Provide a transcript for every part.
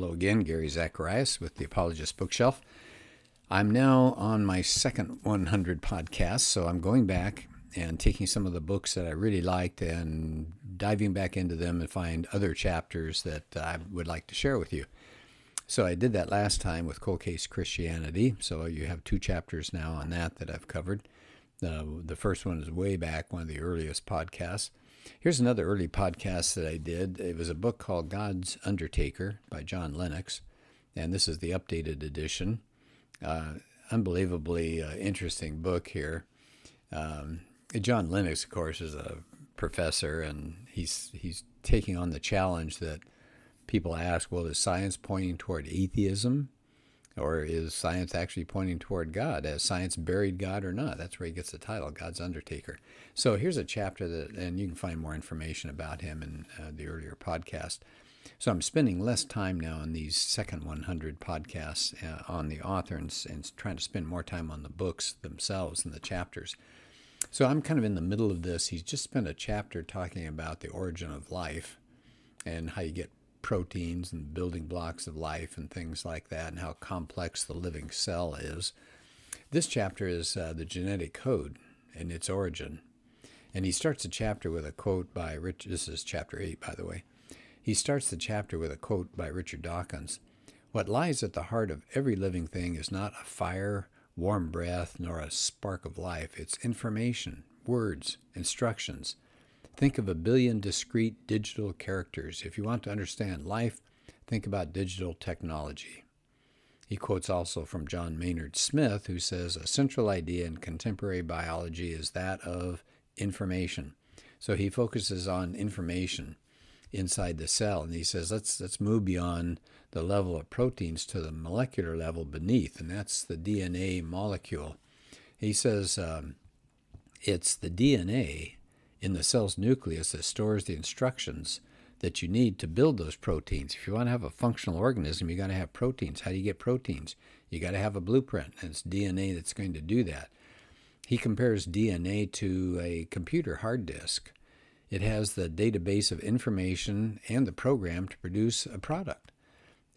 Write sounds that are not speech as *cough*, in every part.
Hello again, Gary Zacharias with the Apologist Bookshelf. I'm now on my second 100 podcast, so I'm going back and taking some of the books that I really liked and diving back into them and find other chapters that I would like to share with you. So I did that last time with Cold Case Christianity. So you have two chapters now on that that I've covered. Uh, the first one is way back, one of the earliest podcasts. Here's another early podcast that I did. It was a book called God's Undertaker by John Lennox, and this is the updated edition. Uh, unbelievably uh, interesting book here. Um, John Lennox, of course, is a professor, and he's he's taking on the challenge that people ask: Well, is science pointing toward atheism, or is science actually pointing toward God? Has science buried God or not? That's where he gets the title, God's Undertaker. So here's a chapter that, and you can find more information about him in uh, the earlier podcast. So I'm spending less time now in these second 100 podcasts uh, on the author and, and, trying to spend more time on the books themselves and the chapters. So I'm kind of in the middle of this. He's just spent a chapter talking about the origin of life and how you get proteins and building blocks of life and things like that, and how complex the living cell is. This chapter is uh, the genetic code and its origin. And he starts the chapter with a quote by Rich. This is chapter 8, by the way. He starts the chapter with a quote by Richard Dawkins What lies at the heart of every living thing is not a fire, warm breath, nor a spark of life. It's information, words, instructions Think of a billion discrete digital characters. If you want to understand life, think about digital technology. He quotes also from John Maynard Smith, who says a central idea in contemporary biology is that of information. So he focuses on information inside the cell, and he says let's let's move beyond the level of proteins to the molecular level beneath, and that's the DNA molecule. He says um, it's the DNA in the cell's nucleus that stores the instructions that you need to build those proteins. If you want to have a functional organism, you got to have proteins. How do you get proteins? You got to have a blueprint, and it's DNA that's going to do that. He compares DNA to a computer hard disk. It has the database of information and the program to produce a product.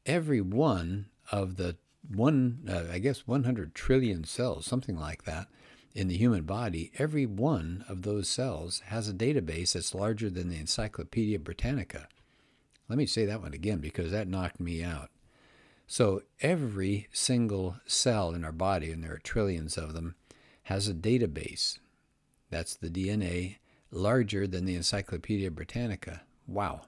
Every one of the one, uh, I guess, 100 trillion cells, something like that, in the human body, every one of those cells has a database that's larger than the Encyclopedia Britannica. Let me say that one again because that knocked me out. So every single cell in our body, and there are trillions of them, has a database. That's the DNA, larger than the Encyclopedia Britannica. Wow.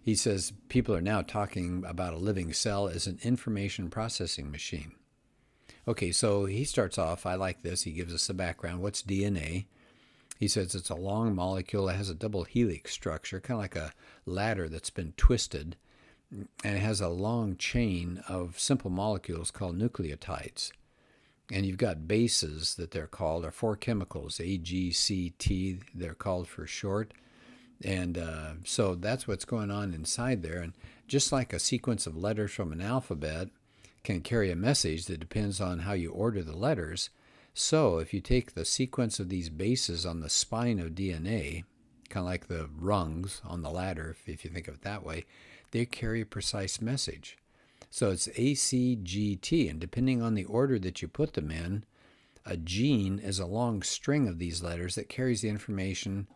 He says people are now talking about a living cell as an information processing machine. Okay, so he starts off, I like this. He gives us the background. What's DNA? He says it's a long molecule. It has a double helix structure, kind of like a ladder that's been twisted, and it has a long chain of simple molecules called nucleotides. And you've got bases that they're called, are four chemicals, A, G, C, T, they're called for short. And uh, so that's what's going on inside there. And just like a sequence of letters from an alphabet, can carry a message that depends on how you order the letters. So, if you take the sequence of these bases on the spine of DNA, kind of like the rungs on the ladder, if you think of it that way, they carry a precise message. So it's ACGT, and depending on the order that you put them in, a gene is a long string of these letters that carries the information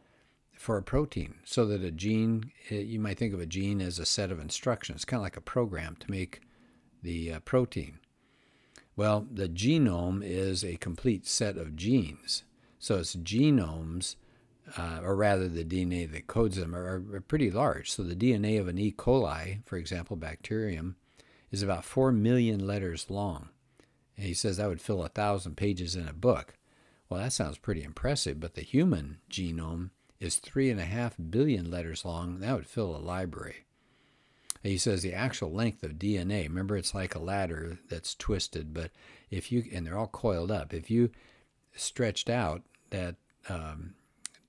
for a protein. So that a gene, eh, you might think of a gene as a set of instructions, kind of like a program to make the uh, protein. Well, the genome is a complete set of genes. So its genomes, uh, or rather the DNA that codes them, are, are, pretty large. So the DNA of an E. coli, for example, bacterium, is about 4 million letters long. And he says that would fill a thousand pages in a book. Well, that sounds pretty impressive, but the human genome is 3.5 billion letters long. That would fill a library. He says the actual length of DNA, remember it's like a ladder that's twisted, but if you, and they're all coiled up, if you stretched out that um,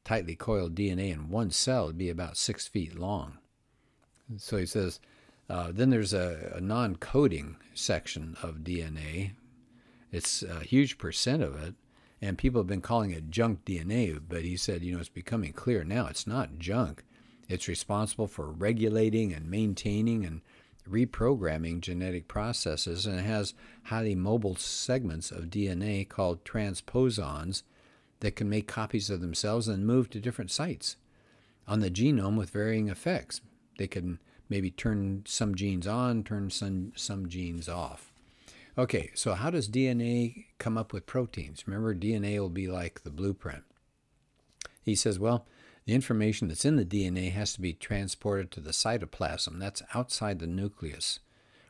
tightly coiled DNA in one cell, it'd be about six feet long. So he says, uh, then there's a, a non coding section of DNA. It's a huge percent of it. And people have been calling it junk DNA, but he said, you know, it's becoming clear now it's not junk. It's responsible for regulating and maintaining and reprogramming genetic processes, and it has highly mobile segments of DNA called transposons that can make copies of themselves and move to different sites on the genome with varying effects. They can maybe turn some genes on, turn some, some genes off. Okay, so how does DNA come up with proteins? Remember, DNA will be like the blueprint. He says, well, the information that's in the DNA has to be transported to the cytoplasm. That's outside the nucleus,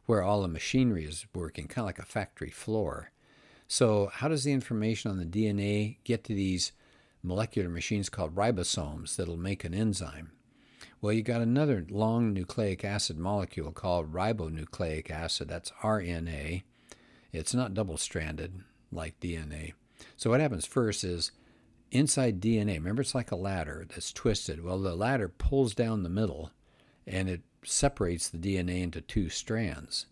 where all the machinery is working, kind of like a factory floor. So, how does the information on the DNA get to these molecular machines called ribosomes that'll make an enzyme? Well, you got another long nucleic acid molecule called ribonucleic acid. That's RNA. It's not double stranded like DNA. So, what happens first is inside DNA, remember it's like a ladder that's twisted. Well, the ladder pulls down the middle and it separates the DNA into two strands.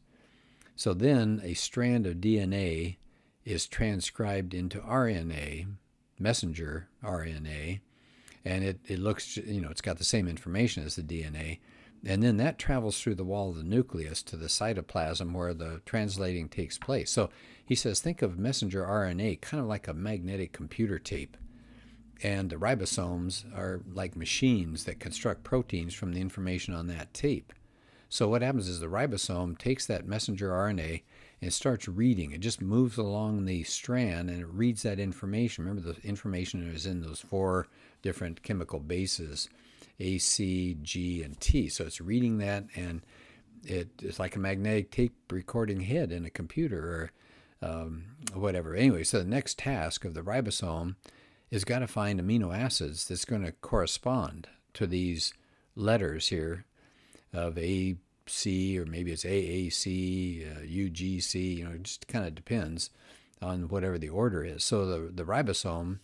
So then a strand of DNA is transcribed into RNA, messenger RNA, and it, it looks, you know, it's got the same information as the DNA. And then that travels through the wall of the nucleus to the cytoplasm where the translating takes place. So he says, think of messenger RNA kind of like a magnetic computer tape. And the ribosomes are like machines that construct proteins from the information on that tape. So what happens is the ribosome takes that messenger RNA and starts reading. It just moves along the strand and it reads that information. Remember, the information is in those four different chemical bases A, C, G, and T. So it's reading that and it, it's like a magnetic tape recording head in a computer or um, whatever. Anyway, so the next task of the ribosome is got to find amino acids that's going to correspond to these letters here of A, C, or maybe it's AAC, uh, UGC, you know, it just kind of depends on whatever the order is. So the, the ribosome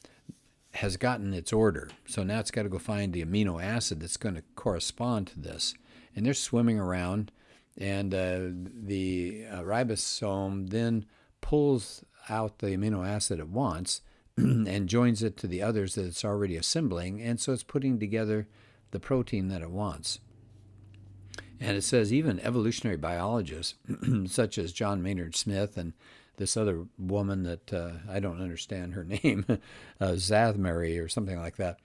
has gotten its order. So now it's got to go find the amino acid that's going to correspond to this. And they're swimming around, and uh, the uh, ribosome then pulls out the amino acid it wants *clears throat* and joins it to the others that it's already assembling, and so it's putting together the protein that it wants. And it says even evolutionary biologists, *clears throat* such as John Maynard Smith and this other woman that uh, I don't understand her *laughs* name, uh, Szathmáry or something like that,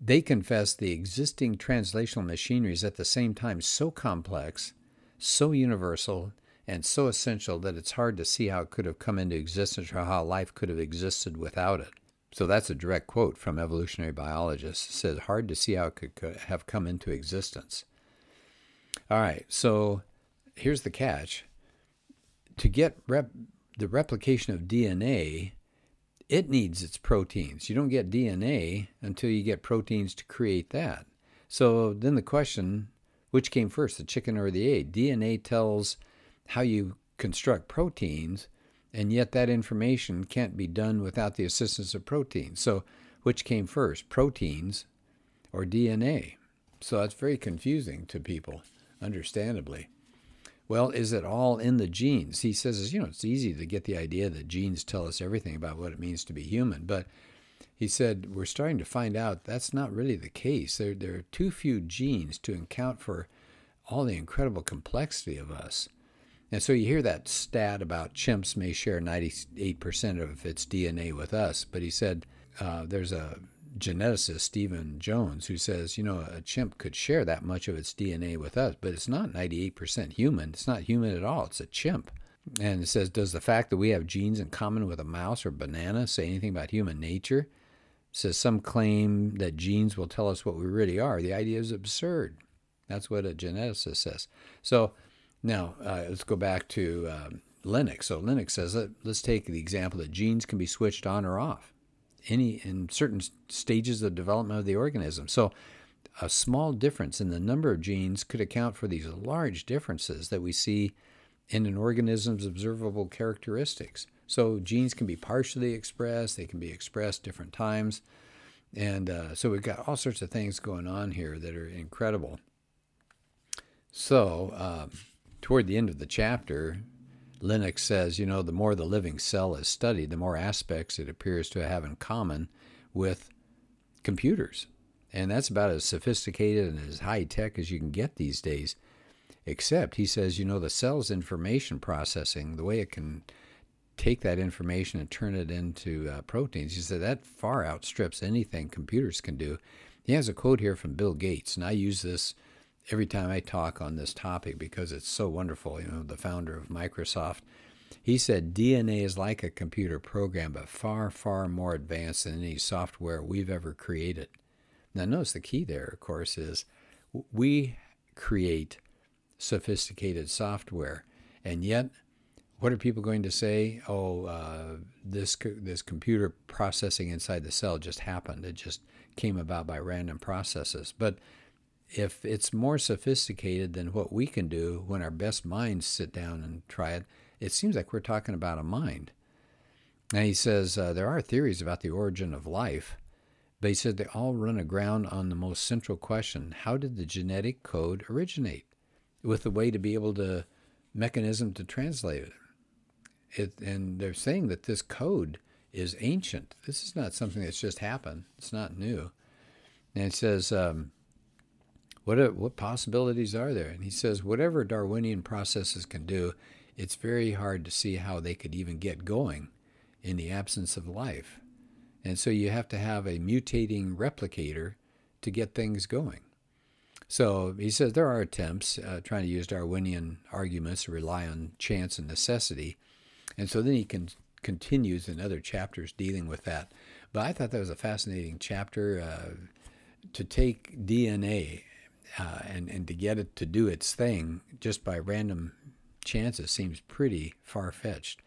they confess the existing translational machinery is at the same time so complex, so universal, and so essential that it's hard to see how it could have come into existence or how life could have existed without it. So that's a direct quote from evolutionary biologists. It says, hard to see how it could have come into existence. All right, so here's the catch. To get rep- the replication of DNA, it needs its proteins. You don't get DNA until you get proteins to create that. So then the question which came first, the chicken or the egg? DNA tells how you construct proteins, and yet that information can't be done without the assistance of proteins. So, which came first, proteins or DNA? So that's very confusing to people, understandably. Well, is it all in the genes? He says, you know, it's easy to get the idea that genes tell us everything about what it means to be human, but he said we're starting to find out that's not really the case. There, there are too few genes to account for all the incredible complexity of us. And so you hear that stat about chimps may share 98% of its DNA with us, but he said uh, there's a geneticist, Stephen Jones, who says, you know, a chimp could share that much of its DNA with us, but it's not 98% human. It's not human at all. It's a chimp. And it says, does the fact that we have genes in common with a mouse or banana say anything about human nature? It says some claim that genes will tell us what we really are. The idea is absurd. That's what a geneticist says. So now, uh, let's go back to um, Lennox. So Lennox says, let, let's take the example that genes can be switched on or off any in certain stages of development of the organism. So a small difference in the number of genes could account for these large differences that we see in an organism's observable characteristics. So genes can be partially expressed, they can be expressed different times. And uh, so we've got all sorts of things going on here that are incredible. So, um, toward the end of the chapter, Lennox says, you know, the more the living cell is studied, the more aspects it appears to have in common with computers. And that's about as sophisticated and as high tech as you can get these days. Except he says, you know, the cell's information processing, the way it can take that information and turn it into uh, proteins, he said that far outstrips anything computers can do. He has a quote here from Bill Gates, and I use this every time I talk on this topic because it's so wonderful. You know, the founder of Microsoft. He said DNA is like a computer program, but far, far more advanced than any software we've ever created. Now, notice the key there, of course, is we create sophisticated software, and yet, what are people going to say? Oh, uh, this this computer processing inside the cell just happened. It just came about by random processes. But if it's more sophisticated than what we can do when our best minds sit down and try it, it seems like we're talking about a mind. And he says uh, there are theories about the origin of life, but he said they all run aground on the most central question how did the genetic code originate? With a way to be able to, mechanism to translate it. it. And they're saying that this code is ancient. This is not something that's just happened, it's not new. And it says, um, what, are, what possibilities are there? And he says, whatever Darwinian processes can do, it's very hard to see how they could even get going in the absence of life. And so you have to have a mutating replicator to get things going. So he says there are attempts uh, trying to use Darwinian arguments to rely on chance and necessity. And so then he can, continues in other chapters dealing with that. But I thought that was a fascinating chapter uh, to take DNA uh, and, and to get it to do its thing just by random chances seems pretty far fetched.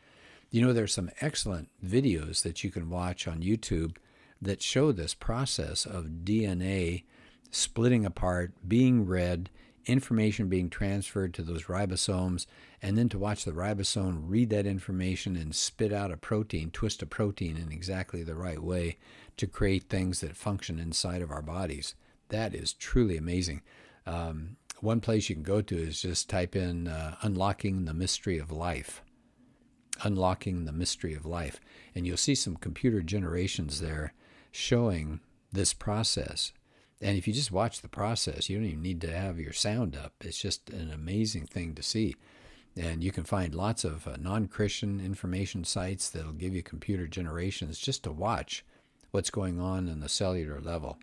You know, there's some excellent videos that you can watch on YouTube that show this process of DNA splitting apart, being read, information being transferred to those ribosomes, and then to watch the ribosome read that information and spit out a protein, twist a protein in exactly the right way to create things that function inside of our bodies. That is truly amazing. Um, one place you can go to is just type in uh, Unlocking the Mystery of Life. Unlocking the Mystery of Life. And you'll see some computer generations there showing this process. And if you just watch the process, you don't even need to have your sound up. It's just an amazing thing to see. And you can find lots of uh, non Christian information sites that'll give you computer generations just to watch what's going on in the cellular level.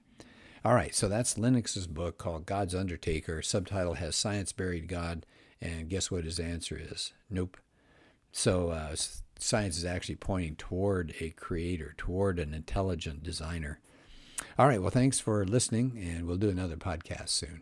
All right, so that's Lennox's book called God's Undertaker. Subtitle has Science Buried God, and guess what his answer is? Nope. So uh, science is actually pointing toward a creator, toward an intelligent designer. All right, well, thanks for listening, and we'll do another podcast soon.